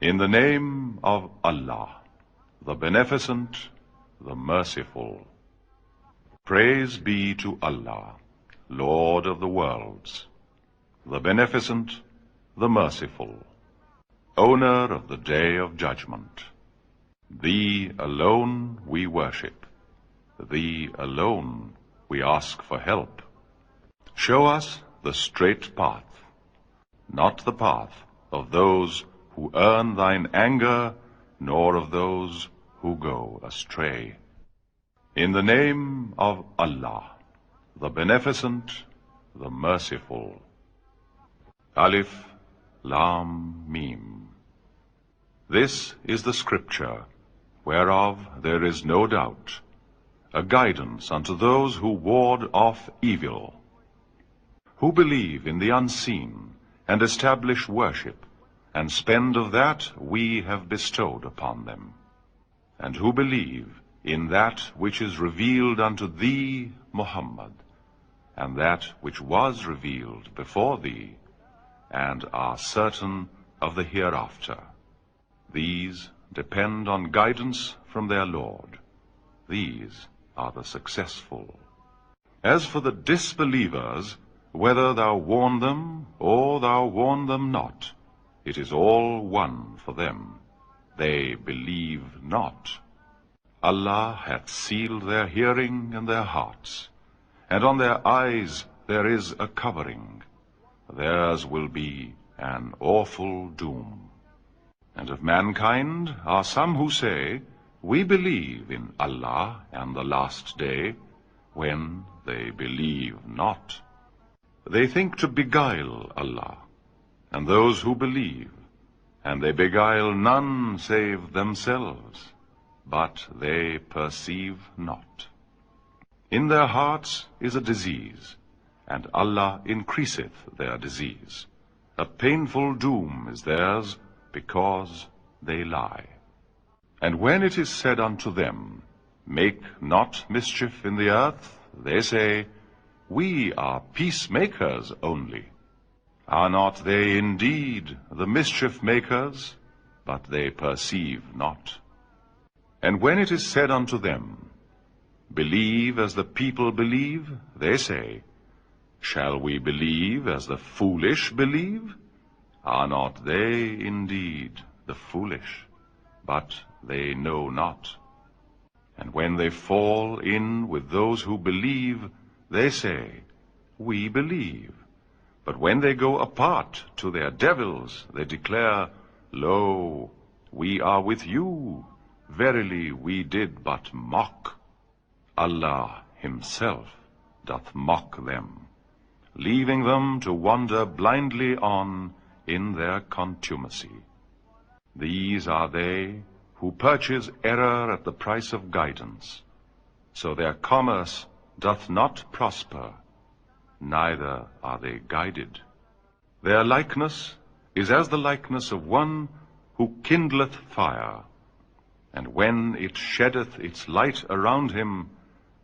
In the name of Allah, the Beneficent, the Merciful. Praise be to Allah, Lord of the worlds, the Beneficent, the Merciful, owner of the Day of Judgment. Thee alone we worship. Thee alone we ask for help. Show us the straight path, not the path of those earn thine anger nor of those who go astray in the name of Allah the beneficent the merciful لام میم this is the scripture whereof there is no doubt a guidance to those who ward off evil who believe in the unseen and establish و ش and spend of that we have bestowed upon them. And who believe in that which is revealed unto thee, Muhammad, and that which was revealed before thee, and are certain of the hereafter. These depend on guidance from their Lord. These are the successful. As for the disbelievers, whether thou warn them or thou warn them not, for them believe not Allah دنگ hearts and their eyes there's a covering will be and awful doom kind say we believe Allah and the last day when they believe not they think to beguile Allah and those who believe, and they beguile none save themselves, but they perceive not. In their hearts is a disease, and Allah increaseth their disease. A painful doom is theirs, because they lie. And when it is said unto them, Make not mischief in the earth, they say, We are peacemakers only. Are not they indeed the mischief makers? But they perceive not. And when it is said unto them, Believe as the people believe, they say, Shall we believe as the foolish believe? Are not they indeed the foolish? But they know not. And when they fall in with those who believe, they say, We believe. But when they go apart to their devils, they declare, Lo, we are with you. Verily, we did but mock. Allah himself doth mock them, leaving them to wander blindly on in their contumacy. These are they who purchase error at the price of guidance, so their commerce doth not prosper neither are they guided. Their likeness is as the likeness of one who kindleth fire, and when it sheddeth its light around him,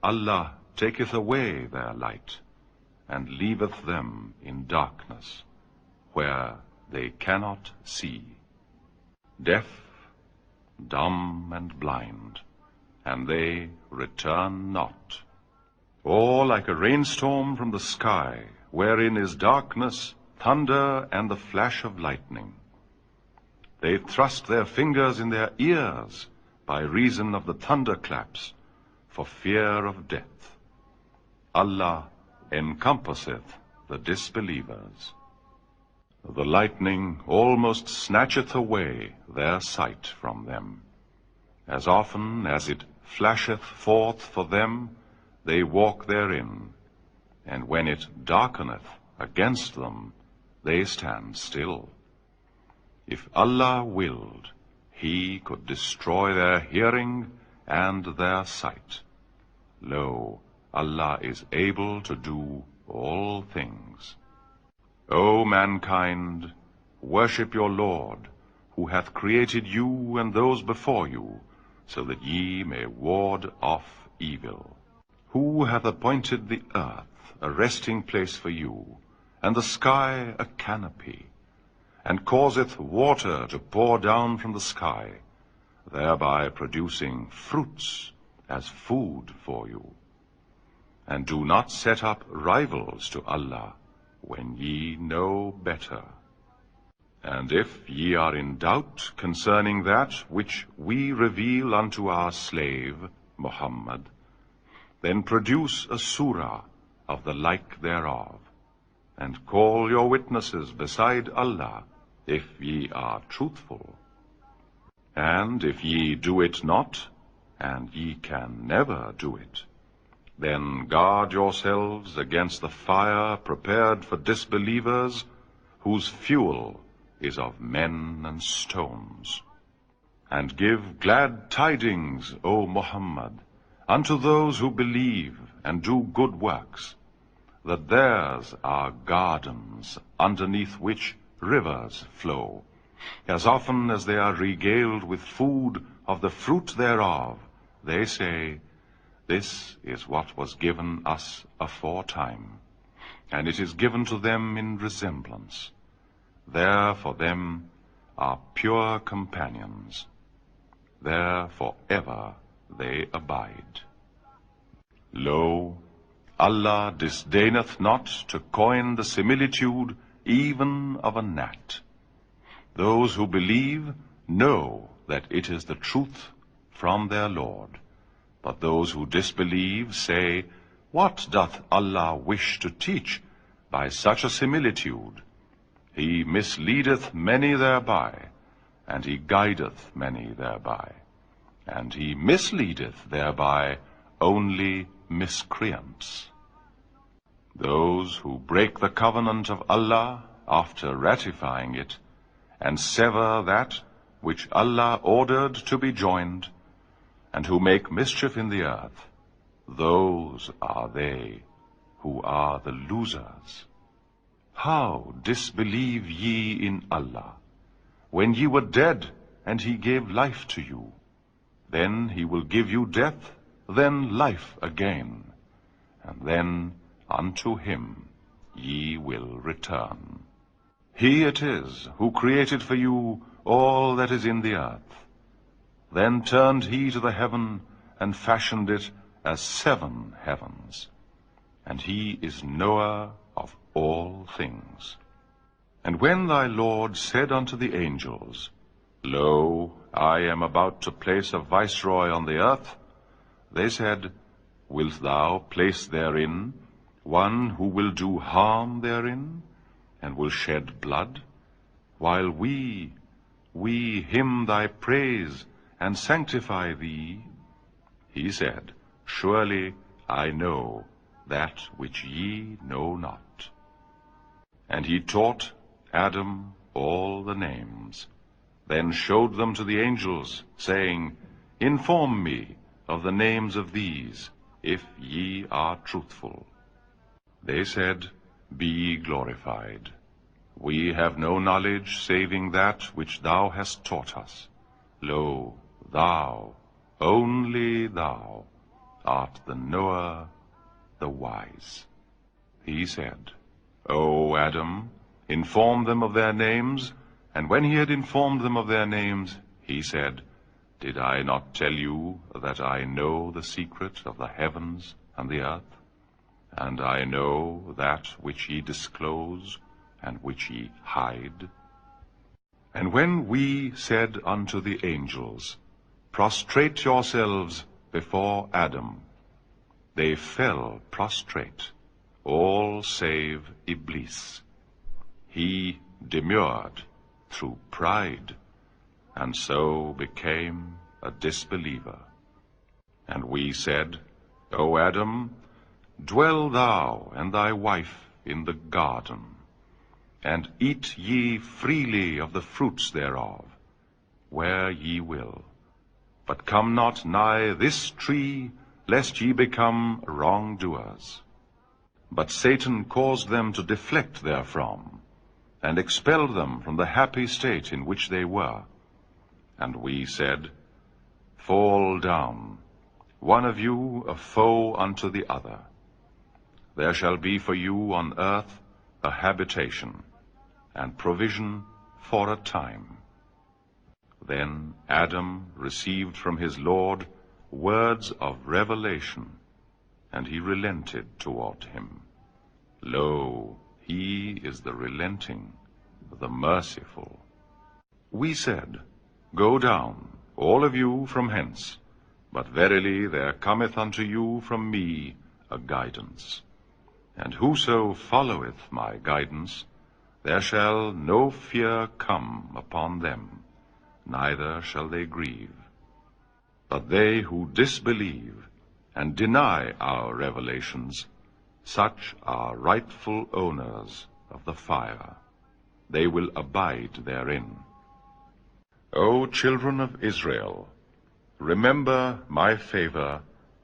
Allah taketh away their light, and leaveth them in darkness, where they cannot see, deaf, dumb, and blind, and they return not. Or like a rainstorm from the sky, wherein is darkness, thunder, and the flash of lightning. They thrust their fingers in their ears by reason of the thunderclaps, for fear of death. Allah encompasseth the disbelievers. The lightning almost snatcheth away their sight from them. As often as it flasheth forth for them, they walk therein, and when it darkeneth against them, they stand still. If Allah willed, He could destroy their hearing and their sight. Lo, Allah is able to do all things. O mankind, worship your Lord, who hath created you and those before you, so that ye may ward off evil. Who hath appointed the earth a resting place for you, and the sky a canopy, and causeth water to pour down from the sky, thereby producing fruits as food for you? And do not set up rivals to Allah when ye know better. And if ye are in doubt concerning that which we reveal unto our slave Muhammad, then produce a surah of the like thereof, and call your witnesses beside Allah, if ye are truthful. And if ye do it not, and ye can never do it, then guard yourselves against the fire prepared for disbelievers, whose fuel is of men and stones. And give glad tidings, O Muhammad, fruit what was given it given to them in resemblance there for them are pure companions they abide. Lo, Allah disdaineth not to coin the similitude even of a gnat. Those who believe know that it is the truth from their Lord. But those who disbelieve say, What doth Allah wish to teach by such a similitude? He misleadeth many thereby, and he guideth many thereby. Misleadeth thereby only miscreants who break of Allah after ratifying it and sever ordered and who make mischief the earth those are they who are the losers how disbelieve you in when you dead and he gave life to you سیونس and he is know of all thing and when thy lord said unto the angels Lo, I am about to place a viceroy on the earth. They said, Wilt thou place therein one who will do harm therein, and will shed blood? While we hymn thy praise, and sanctify thee. He said, Surely I know that which ye know not. And he taught Adam all the names then showed them to the angels, saying, Inform me of the names of these, if ye are truthful. They said, Be ye glorified. We have no knowledge saving that which thou hast taught us. Lo, thou, only thou, art the knower, the wise. He said, O Adam, inform them of their names, and when he had informed them of their names, he said, Did I not tell you that I know the secret of the heavens and the earth? And I know that which ye disclose and which ye hide. And when we said unto the angels, Prostrate yourselves before Adam, they fell prostrate, all save Iblis. He demurred through pride, and so became a disbeliever. And we said, O Adam, dwell thou and thy wife in the garden, and eat ye freely of the fruits thereof, where ye will. But come not nigh this tree, lest ye become wrongdoers. But Satan caused them to deflect therefrom. Happy we said you and to the other shall be foe on earth ابشنزن for a time then Adam receive from his lord words of revelation to out ہا He is the relenting, the merciful. We said, Go down, all of you from hence, but verily there cometh unto you from me a guidance. And whoso followeth my guidance, there shall no fear come upon them, neither shall they grieve. But they who disbelieve and deny our revelations such are rightful owners of the fire. They will abide therein. O children of Israel, remember my favor,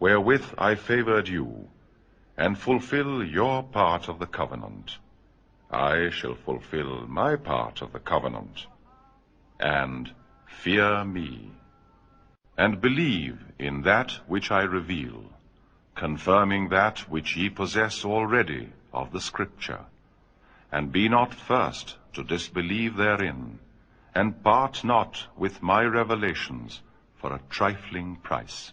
wherewith I favored you, and fulfill your part of the covenant. I shall fulfill my part of the covenant. And fear me, and believe in that which I reveal confirming that which ye possess already of the Scripture, and be not first to disbelieve therein, and part not with my revelations for a trifling price,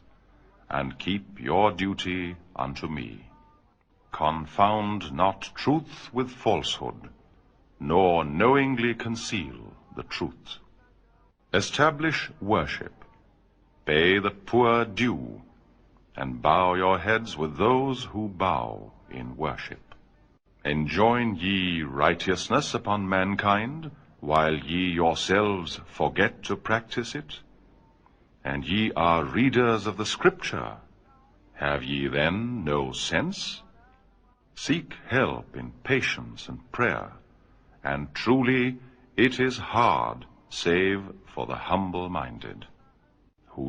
and keep your duty unto me. Confound not truth with falsehood, nor knowingly conceal the truth. Establish worship, pay the poor due, and bow your heads with those who bow in worship. Enjoin ye righteousness upon mankind, while ye yourselves forget to practice it. And ye are readers of the Scripture. Have ye then no sense? Seek help in patience and prayer, and truly it is hard, save for the humble-minded.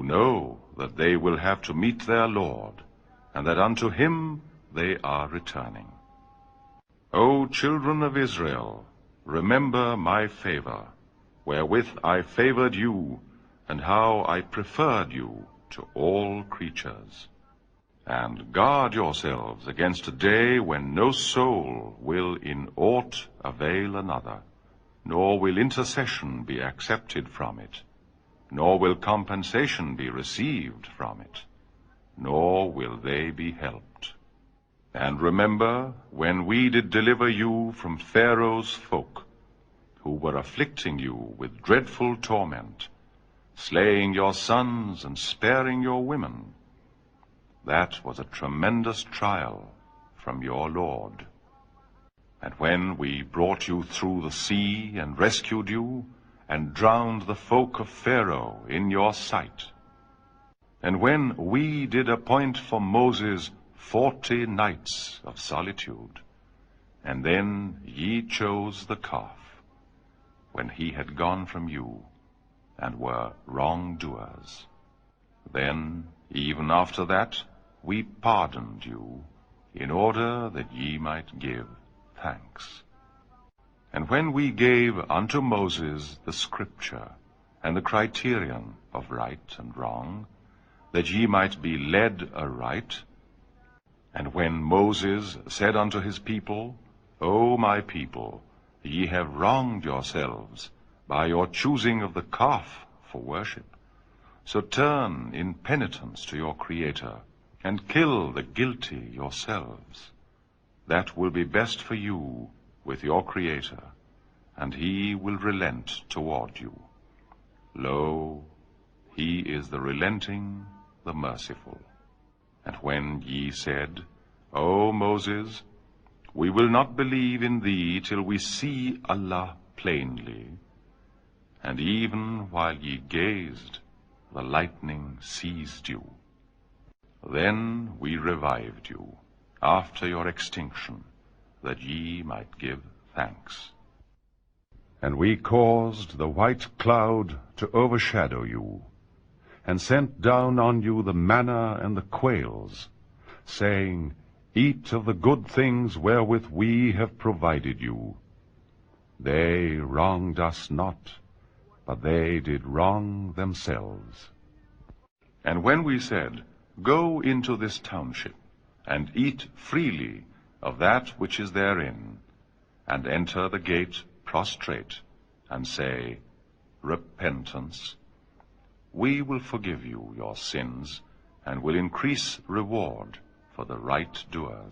No they will have to meet the lord to her they are returning O children remember cell against day when no soul و ندر nor will intercession be accepted from it nor will compensation be received from it, nor will they be helped. And remember, when we did deliver you from Pharaoh's folk, who were afflicting you with dreadful torment, slaying your sons and sparing your women, that was a tremendous trial from your Lord. And when we brought you through the sea and rescued you, and drowned the folk of Pharaoh in your sight. And when we did appoint for Moses 40 nights of solitude, and then ye chose the calf, when he had gone from you, and were wrongdoers. Then, even after that, we pardoned you, in order that ye might give thanks. And when we gave unto Moses the scripture and the criterion of right and wrong, that ye might be led aright, and when Moses said unto his people, O my people, ye have wronged yourselves by your choosing of the calf for worship, so turn in penitence to your Creator, and kill the guilty yourselves. That will be best for you with your Creator, and he will relent toward you. Lo, he is the relenting, the merciful. And when ye said, O Moses, we will not believe in thee till we see Allah plainly, and even while ye gazed, the lightning seized you. Then we revived you after your extinction, that ye might give thanks. And we caused the white cloud to overshadow you, and sent down on you the manna and the quails, saying, Eat of the good things wherewith we have provided you. They wronged us not, but they did wrong themselves. And when we said, Go into this township, and eat freely the which is دینڈ enter gate prostrate and say repentance we will forgive your sins and will increase reward for the right doer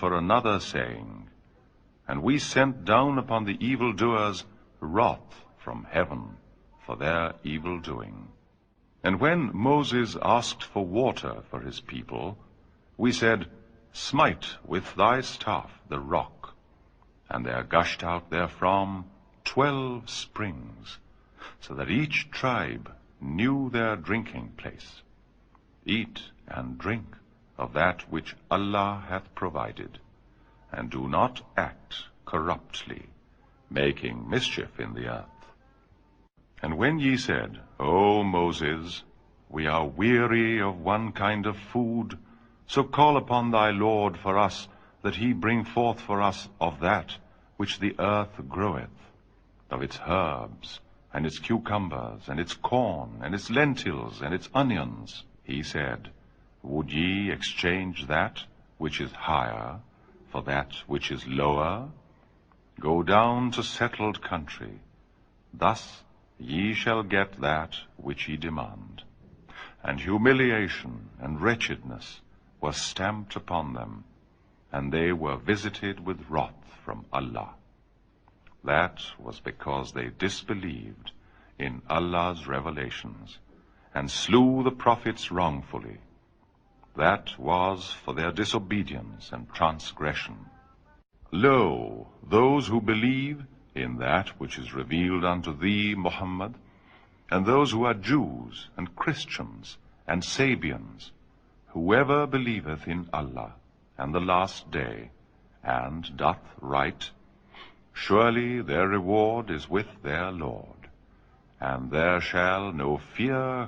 for other سیگ we sent down upon doers Ram he And when Moses asked for water for his people, we said, Smite with thy staff the rock, and there gushed out therefrom 12 springs, so that each tribe knew their drinking place. Eat and drink of that which Allah hath provided, and do not act corruptly, making mischief in the earth. When ye said we are were for this lower go down this disbelieved انشن wrongfully those for this and transgress last day lord there shall no fear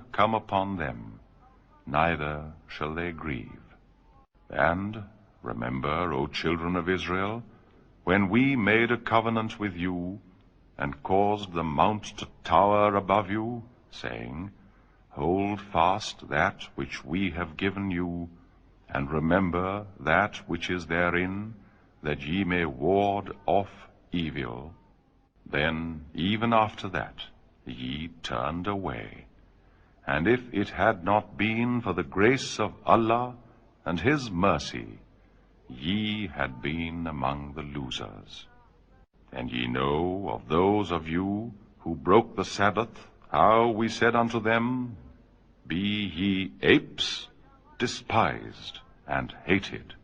children of us we we made O you and cause داؤنٹ whole we've given remember those then G may ward of E we've then even after that and away and if it had not be grace of Allah and his mercy Ye had been among the losers. And ye know of those of you who broke the Sabbath, how we said unto them, Be ye apes, despised and hated.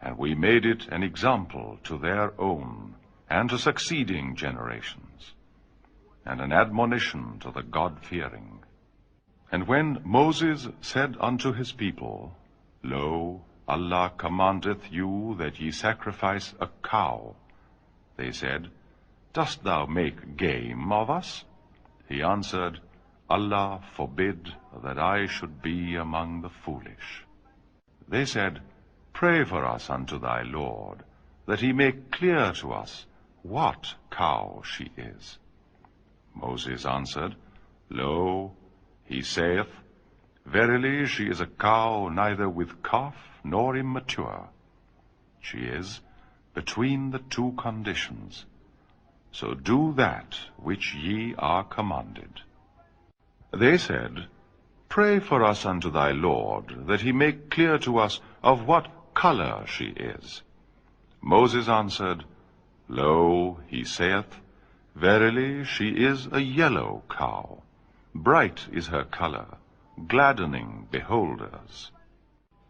And we made it an example to their own and to succeeding generations, and an admonition to the God-fearing. And when Moses said unto his people, Lo, Allah command you sacrifice a cow this the make games Allah فو bag the foolish they said pray for to what cow she is Moses answer love he she is a cow نائ د واف nor ام is between the two condition so do that which he are commanded they said pray for sun to دارڈ دیک clear to a what she is Moses is answered lo he she is a کھا bright is her colour gladdening بہوڈ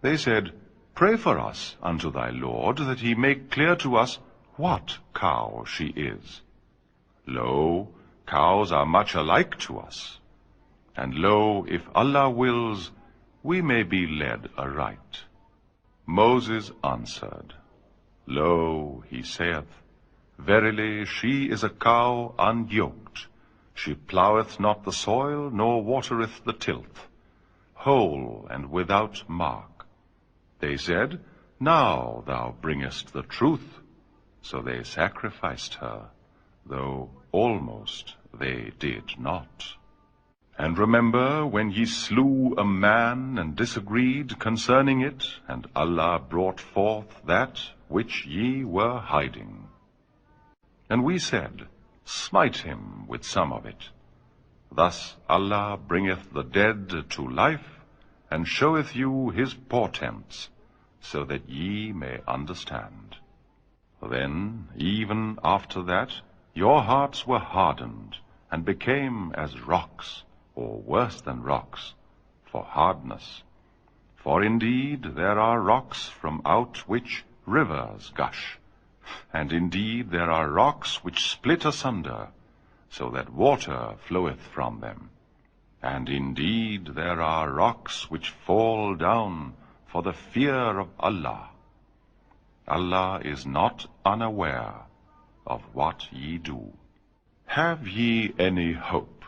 said to us what cow she is lo cows like to lo Allah wills we may bed Moses is answered lo he she is okay she flower not the soil nor water tilth whole and without mark They said, Now thou bringest the truth. So they sacrificed her, though almost they did not. And remember when ye slew a man and disagreed concerning it, and Allah brought forth that which ye were hiding. And we said, Smite him with some of it. Thus Allah bringeth the dead to life, and showeth you his portents, so that ye may understand. Then, even after that, your hearts were hardened, and became as rocks, or worse than rocks, for hardness. For indeed there are rocks from out which rivers gush, and indeed there are rocks which split asunder, so that water floweth from them. And indeed there are rocks which fall down for the fear of Allah. Allah is not unaware of what ye do. Have ye any hope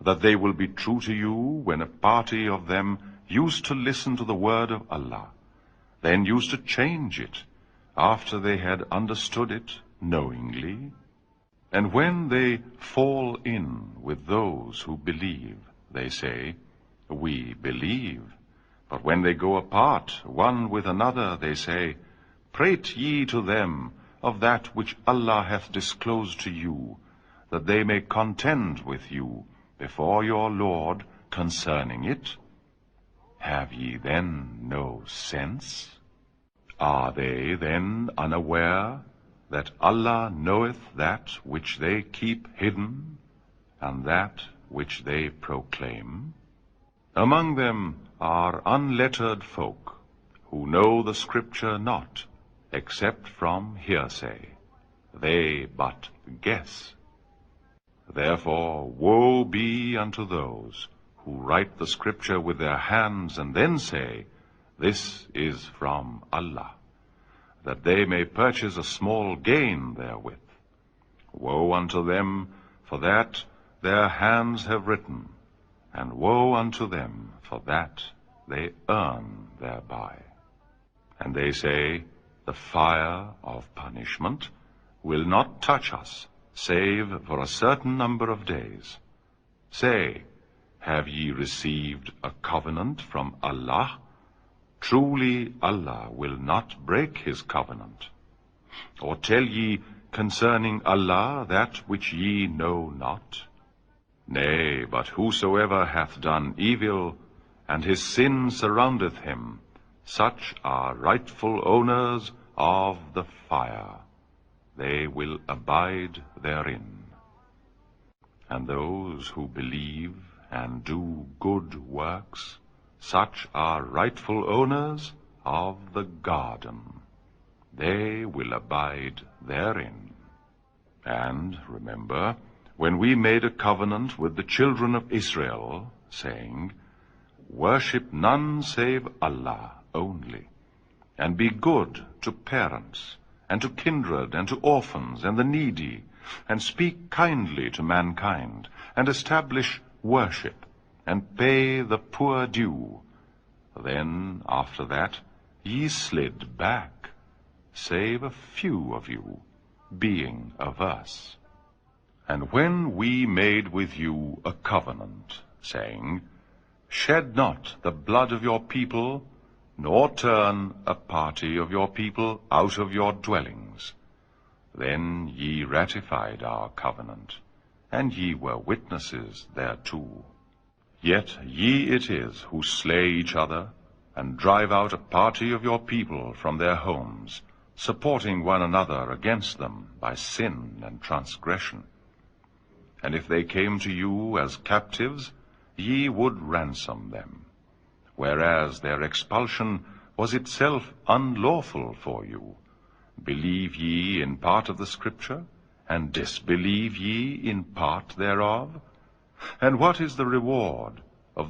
that they will be true to you when a party of them used to listen to the word of Allah, then used to change it after they had understood it knowingly? And when they fall in with those who believe, say we believe per when they go apart one with another they say disclose to you they may contend with you bar your lord concerning it he no sense are they then int Allah know they keep ہن and the which they proclaim among them are unlettered folk who the scripture not except from ہے they but guess they for woe be unto those who write the scripture with hand and then say this is from Allah they may purchase small game woe unto them for the hand have written woe to them for they earn thereby they say the fire of punishment will not touch us save فارٹنسی from Allah truly Allah will not break his Gayle you concerning Allah though not Nay, but whosoever hath done evil, and his sin surroundeth him, such are rightful owners of the fire. They will abide therein. And those who believe and do good works, such are rightful owners of the garden. They will abide therein. And remember, when we made a covenant وتر needy and speak kindly to mankind and asset pay after دیکھو And when we made with you a covenant, saying, Shed not the blood of your people, nor turn a party of your people out of your dwellings, then ye ratified our covenant, and ye were witnesses thereto. Yet ye it is who slay each other, and drive out a party of your people from their homes, supporting one another against them by sin and transgression. Reward of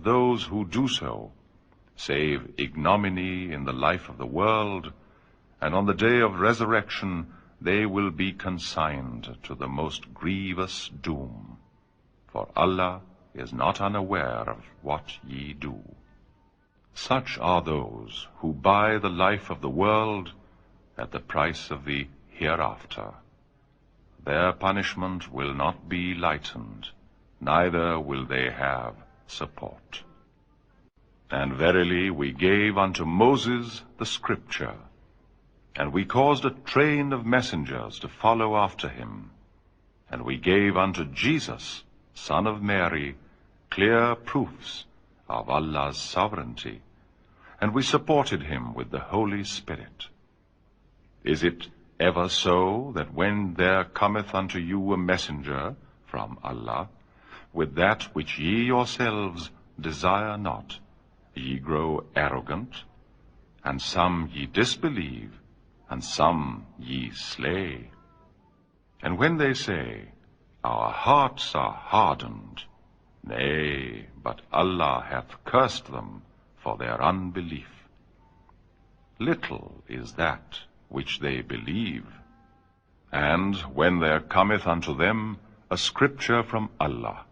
those who do so ignominy in the life of the world and on the day of resurrection they will be consigned to the most grievous doom, for Allah is not unaware of what ye do. Such are those who buy the life of the world at the price of the hereafter. Their punishment will not be lightened, neither will they have support. And verily we gave unto Moses the scripture, and we caused a train of messengers to follow after him. And we gave unto Jesus, son of Mary, clear proofs of Allah's sovereignty. And we supported him with the Holy Spirit. Is it ever so that when there cometh unto you a messenger from Allah, with that which ye yourselves desire not, ye grow arrogant, and some ye disbelieve, hard for their in Liz they believe and when to them scripture from Allah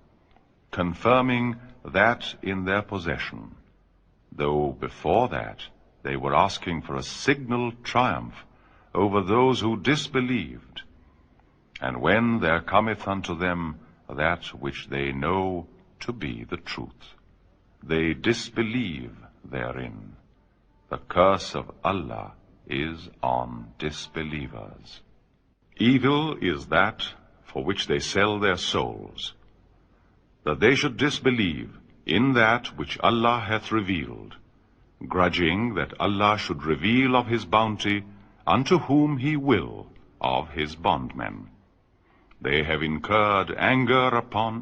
confirm this in possession though before the Vesak for signal triumph over those who disbelieve and where which they know to be truth they disbelieve there thus of Allah is on disbeliever evil is that which they sell their souls that they should disbelieve in دلہ has revealed grudging دلہ شاؤنڈریز bondmen anger upon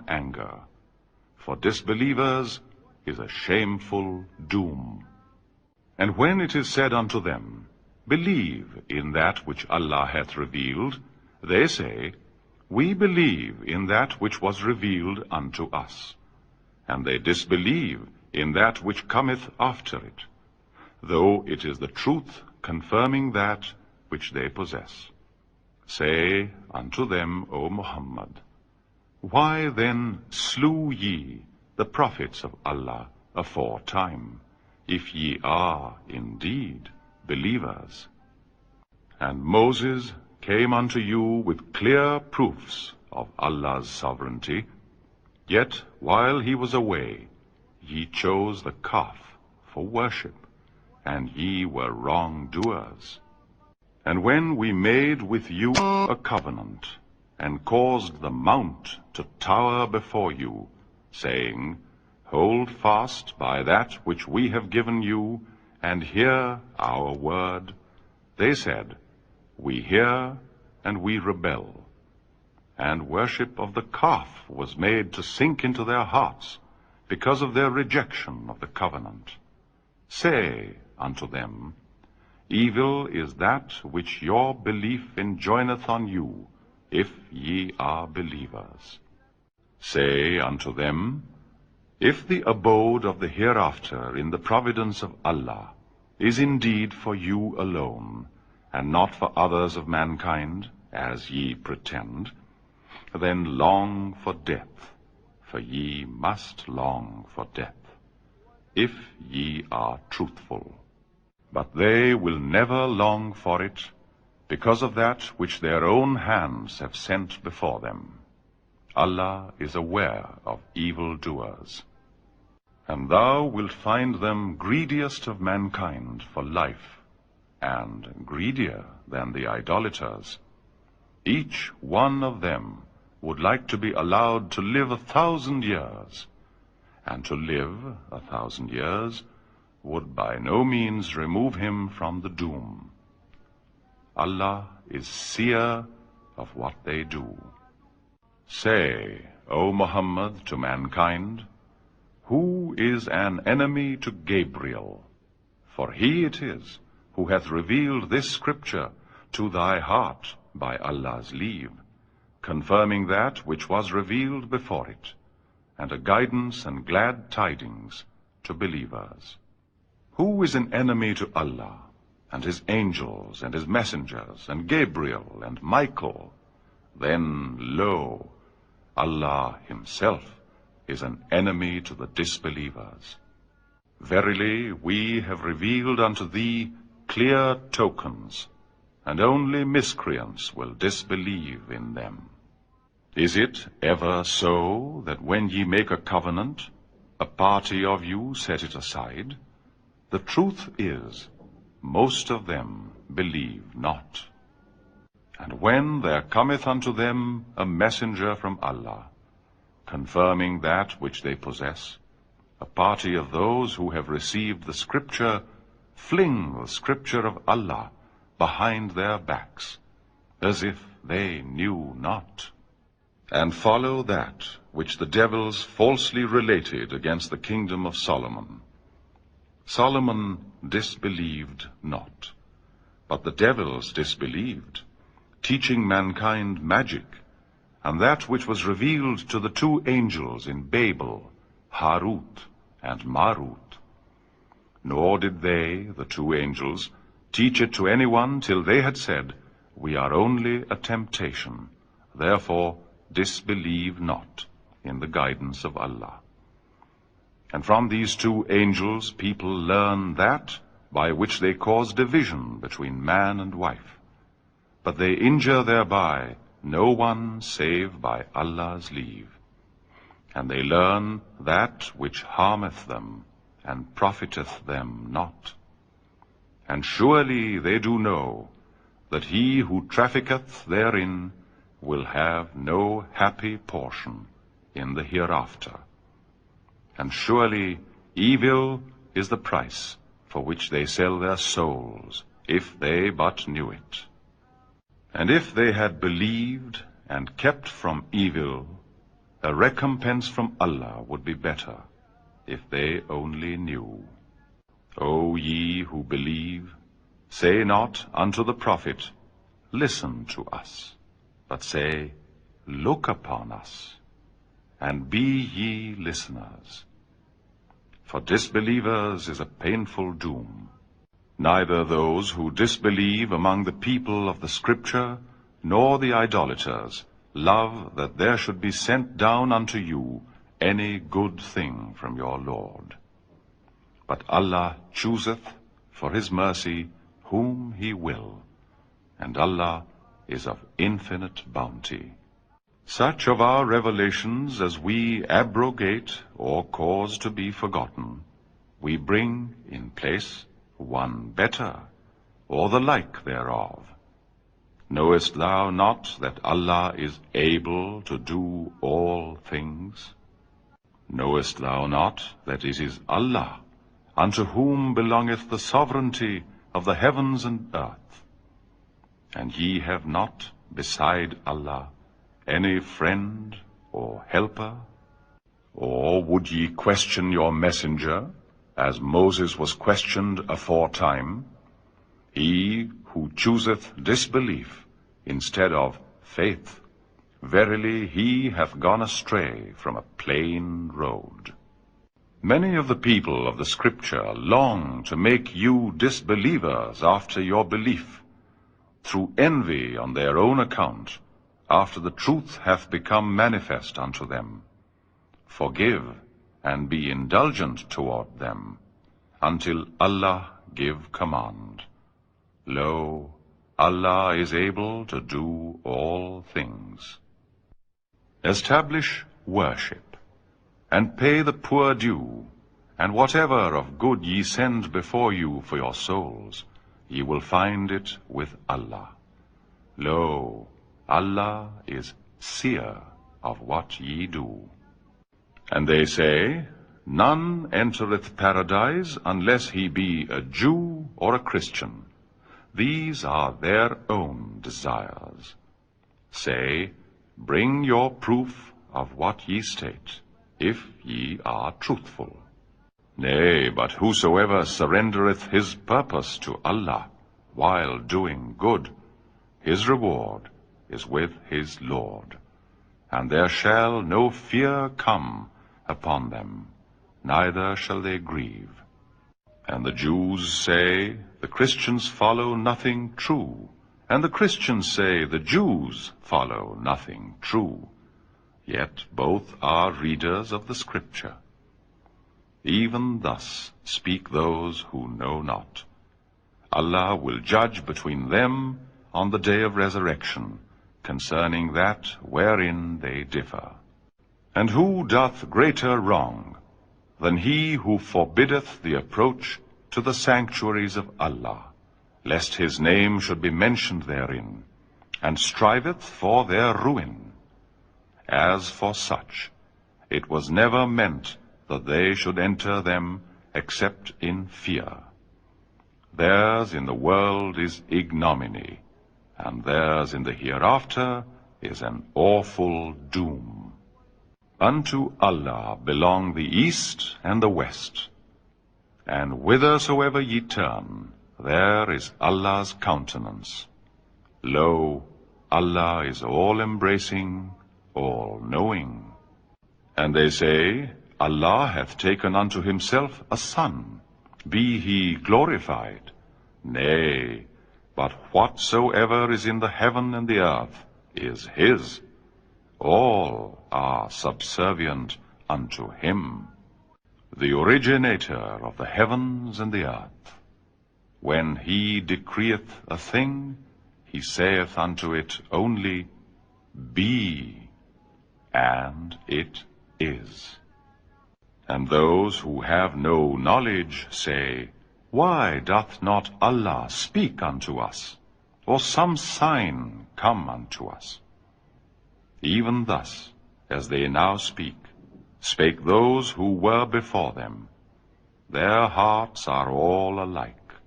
disbelievers دازیلڈ come after though it is the truth confirming that which they possess. Say unto them, O Muhammad, why then slew ye the prophets of Allah aforetime, if ye are indeed believers? And Moses came unto you with clear proofs of Allah's sovereignty, yet while he was away, ye chose the calf for worship. Road wait we made with the mount hold fast we ریبلکر half back of dejection to them evil is this which your believing you if you are believer abode of the hereafter Allah is indeed for you N and not for other kind as you per long for death for you must long for death you are truthful But they will never long for it, because of that which their own hands have sent before them. Allah is aware of evildoers. And thou wilt find them greediest of mankind for life, and greedier than the idolaters. Each one of them would like to be allowed to live 1,000 years, and to live 1,000 years would by no means remove him from the doom Allah is seer of Muhammad to mankind who is enemy to Gabriel for heat revealed this script to thy heart by Allah leave confirming those revealed but and گئی گلیڈنگ to believer جرز گیبریز enemy to disbeliever clears will disbelieve them is اٹر so then you make a covenant party of you set aside truth is most of them believe not and when دمتھن to them a messenger from Allah confirm they پرائنڈ their backs as if that and follow the devil falsely related against the kingdom of Solomon Solomon disbelieved was revealed we آرلیشنس Allah from these two angels people learn they which they can harms them and profit them not and surely they do know do traffic portion after and surely evil is the price for which they sell their souls, if they but knew it. And if they had believed and kept from evil, the recompense from Allah would be better, if they only knew. O ye who believe, say not unto the Prophet, Listen to us, but say, Look upon us, and be ye listeners. For disbelievers is a painful doom. Neither those who disbelieve among the people of the Scripture, nor the idolaters, love that there should be sent down unto you any good thing from your Lord. But Allah chooseth for His mercy whom He will, and Allah is of infinite bounty. Such of our revelations as we abrogate or cause to be forgotten, we bring in place one better, or the like thereof. Knowest thou not that Allah is able to do all things? Knowest thou not that it is Allah, unto whom belongeth the sovereignty of the heavens and earth? And ye have not, beside Allah, any friend or helper? Or would ye question your messenger, as Moses was questioned aforetime? He who chooseth disbelief instead of faith, verily he hath gone astray from a plain road. Many of the people of the Scripture long to make you disbelievers after your belief, through envy on their own account, truth become manifest forgive and be indulgent asset پو and whatever of good you send بو for your souls you will find it و Allah is seer of what ye do. And they say, none entereth paradise unless he be a Jew or a Christian. These are their own desires. Say, bring your proof of what ye state, if ye are truthful. Nay, but whosoever surrendereth his purpose to Allah while doing good, his reward is with his Lord, and there shall no fear come upon them, neither shall they grieve. And the Jews say, the Christians follow nothing true, and the Christians say, the Jews follow nothing true. Yet both are readers of the Scripture. Even thus speak those who know not. Allah will judge between them on the day of resurrection, concerning that wherein they differ. And who doth greater wrong than he who forbiddeth the approach to the sanctuaries of Allah, lest his name should be mentioned therein, and striveth for their ruin? As for such, it was never meant that they should enter them except in fear. Theirs in the world is ignominy, east and the west Allah Allah is all embrace knowing Allah have taken in be glorified نی But whatsoever is in the heaven and the earth is his. All are subservient unto him, the originator of the heavens and the earth. When he decreeth a thing, he saith unto it only, Be, and it is. And those who have no knowledge say, why doth not Allah speak unto us, or some sign come unto us? Even thus, as they now speak, spake those who were before them. Their hearts are all alike.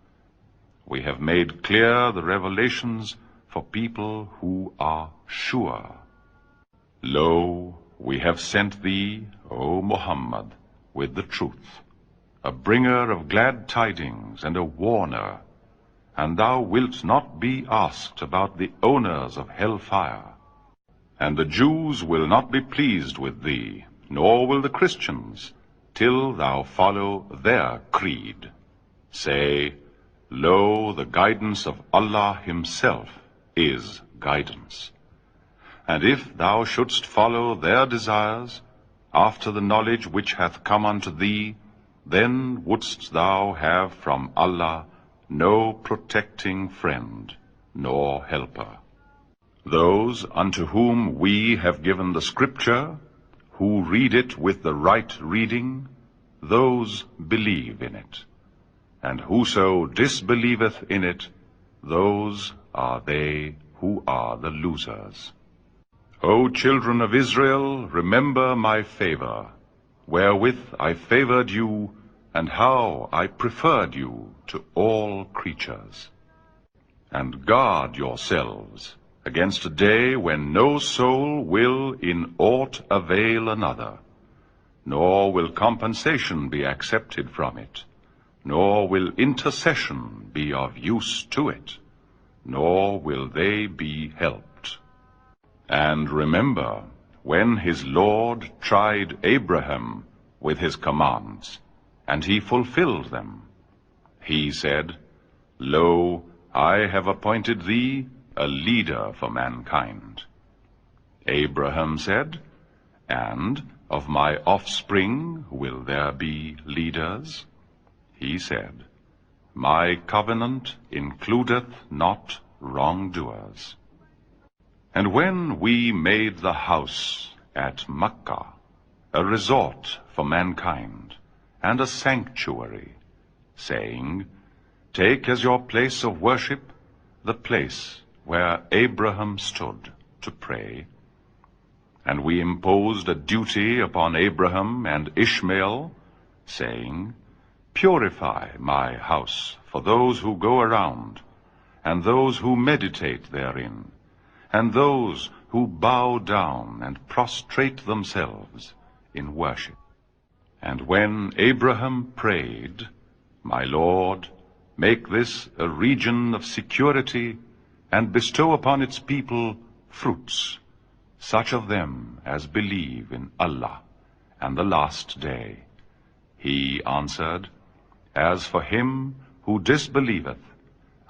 We have made clear the revelations for people who are sure. Lo, we have sent thee, O Muhammad, with the truth, bringer of glad tidings thou will not be as about the اوڈ will not be pleased follow dead say lo the guidance Allah himself is guidance and if thou should follow their after the knowledge which come unto thee then wouldst thou have from Allah no protecting friend nor helper. Those unto whom we have given the scripture, who read it with the right reading, those believe in it. And whoso disbelieveth in it, those are they who are the losers. O children of Israel, remember my favor, wherewith I favored you, and how I preferred you to all creatures. And guard yourselves against a day when no soul will in aught avail another, nor will compensation be accepted from it, nor will intercession be of use to it, nor will they be helped. And remember when his Lord tried Abraham with his commands, and he fulfilled them. He said, Lo, I have appointed thee a leader for mankind. Abraham said, And of my offspring will there be leaders? He said, My covenant includeth not wrongdoers. And when we made the house at Makkah a resort for mankind and a sanctuary, saying, Take as your place of worship the place where Abraham stood to pray. And we imposed a duty upon Abraham and Ishmael, saying, Purify my house for those who go around and those who meditate therein. Region of security and bestow upon its people fruits such of them as believe انہ and the last day he answered as for who disbelieve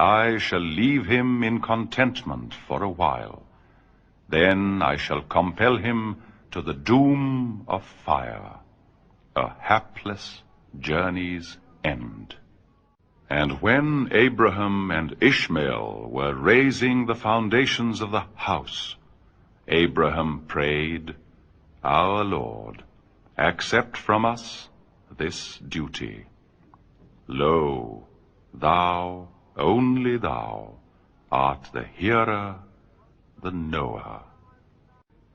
I shall leave him in contentment for a while. Then I shall compel him to the doom of fire, a hapless journey's end. And when Abraham and Ishmael were raising the foundations of the house, Abraham prayed, Our Lord, accept from us this duty. Lo, thou only thou art the hearer, the knower,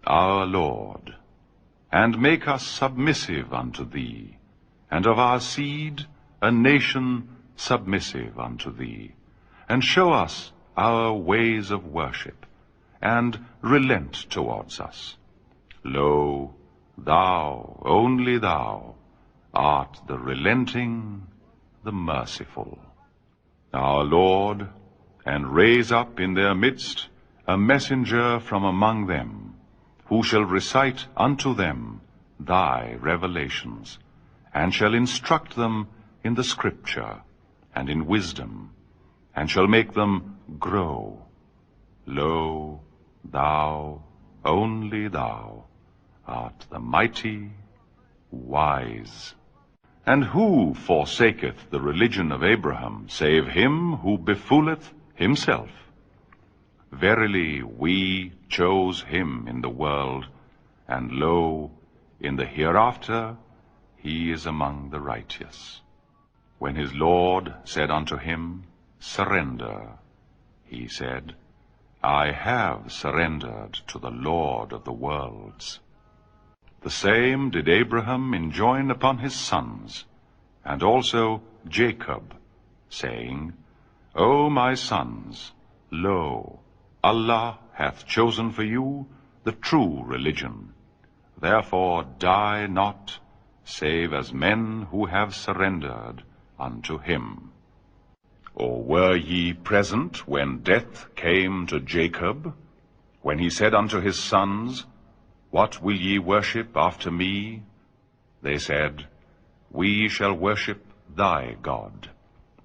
our Lord, and make us submissive unto thee, and of our seed a nation submissive unto thee, and show us our ways of worship, and relent towards us. Lo, thou, only thou, art the relenting, the merciful our Lord, and raise up in their midst a messenger from among them, who shall recite unto them thy revelations, and shall instruct them in the scripture, and in wisdom, and shall make them grow. Lo, thou, only thou, art the mighty, wise verily we chose in world and lo the hereafter he is among the righteous when his lord said unto him surrender he said I header to the lord of داڈ The same did Abraham enjoin upon his sons, and also Jacob, saying, O my sons, lo, Allah hath chosen for you the true religion. Therefore die not, save as men who have surrendered unto him. Or were ye present when death came to Jacob, when he said unto his sons, what will ye worship after me? They said, We shall worship thy God,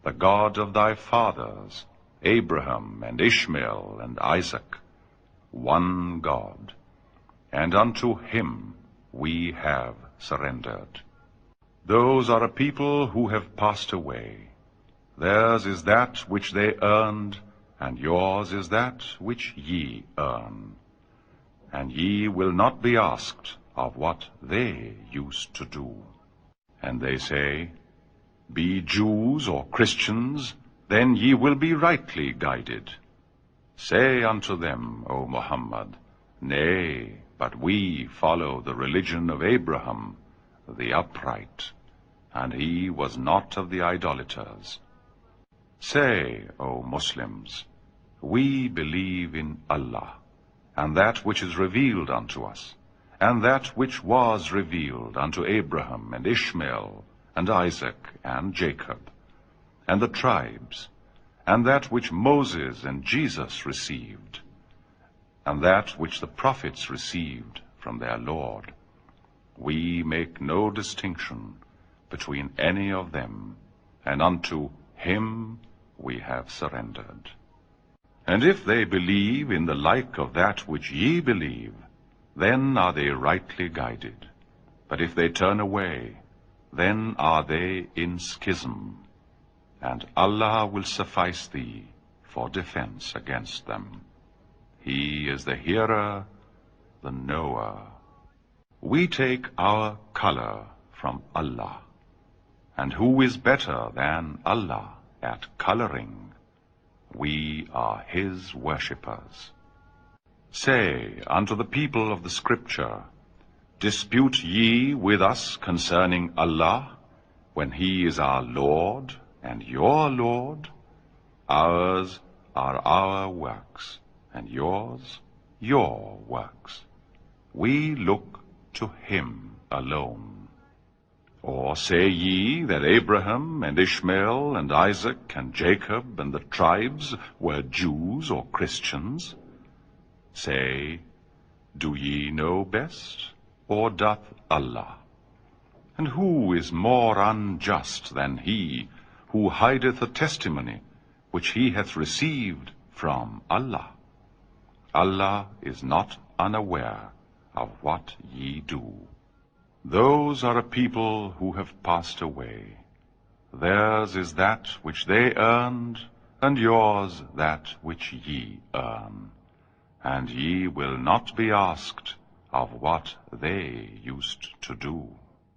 the God of thy fathers, Abraham and Ishmael and Isaac, one God, and unto him we have surrendered. Those are a people who have passed away. Theirs is that which they earned, and yours is that which ye earn. Guided Muhammad religion the upright and he was not of the idea we believe انہ and that which is revealed unto us, and that which was revealed unto Abraham and Ishmael and Isaac and Jacob, and the tribes, and that which Moses and Jesus received, and that which the prophets received from their Lord, we make no distinction between any of them, and unto him we have surrendered. And if they believe in the like of that which ye believe, then are they rightly guided. But if they turn away, then are they in schism, and Allah will suffice thee for defense against them. He is the hearer, the knower. We take our color from Allah, and who is better than Allah at coloring? We are his was C unto the people of the script dispute ye with us concerning Allah when he is our lord and your lord ours are our and yours your we look to him الگ Or say ye that Abraham and Ishmael and Isaac and Jacob and the tribes were Jews or Christians? Say, do ye know best, or doth Allah? And who is more unjust than he who hideth a testimony which he hath received from Allah? Allah is not unaware of what ye do. Those are a people who have passed away. Theirs is that which they earned, and yours that which ye earn. And ye will not be asked of what they used to do.